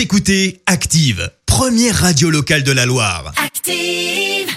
Vous écoutez Active, première radio locale de la Loire. Active.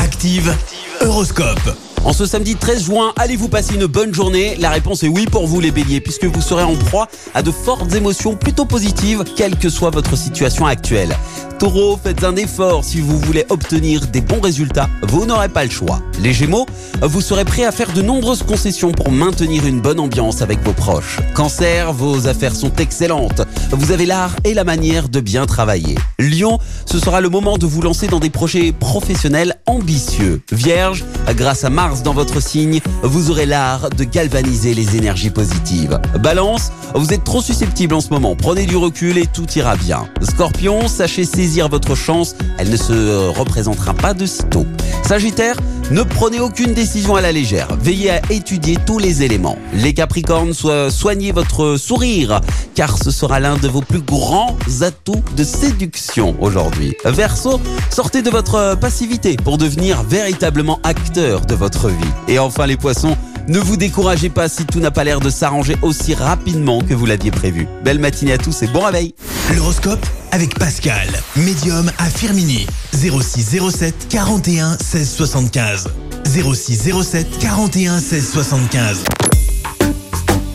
Active, Horoscope. En ce samedi 13 juin, allez-vous passer une bonne journée? La réponse est oui pour vous les béliers, puisque vous serez en proie à de fortes émotions plutôt positives, quelle que soit votre situation actuelle. Taureau, faites un effort si vous voulez obtenir des bons résultats, vous n'aurez pas le choix. Les Gémeaux, vous serez prêts à faire de nombreuses concessions pour maintenir une bonne ambiance avec vos proches. Cancer, vos affaires sont excellentes, vous avez l'art et la manière de bien travailler. Lion, ce sera le moment de vous lancer dans des projets professionnels ambitieux. Vierge, grâce à Mars dans votre signe, vous aurez l'art de galvaniser les énergies positives. Balance, vous êtes trop susceptible en ce moment, prenez du recul et tout ira bien. Scorpion, sachez saisir votre chance, elle ne se représentera pas de sitôt. Sagittaire, ne prenez aucune décision à la légère, veillez à étudier tous les éléments. Les Capricornes, so- soignez votre sourire, car ce sera l'un de vos plus grands atouts de séduction aujourd'hui. Verseau, sortez de votre passivité pour devenir véritablement acteur de votre vie. Et enfin les poissons, ne vous découragez pas si tout n'a pas l'air de s'arranger aussi rapidement que vous l'aviez prévu. Belle matinée à tous et bon réveil L'horoscope avec Pascal, médium à Firmini. 06 07 41 16 75. 06 07 41 16 75.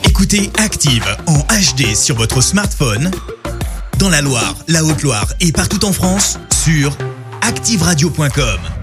Écoutez Active en HD sur votre smartphone, dans la Loire, la Haute-Loire et partout en France, sur activeradio.com.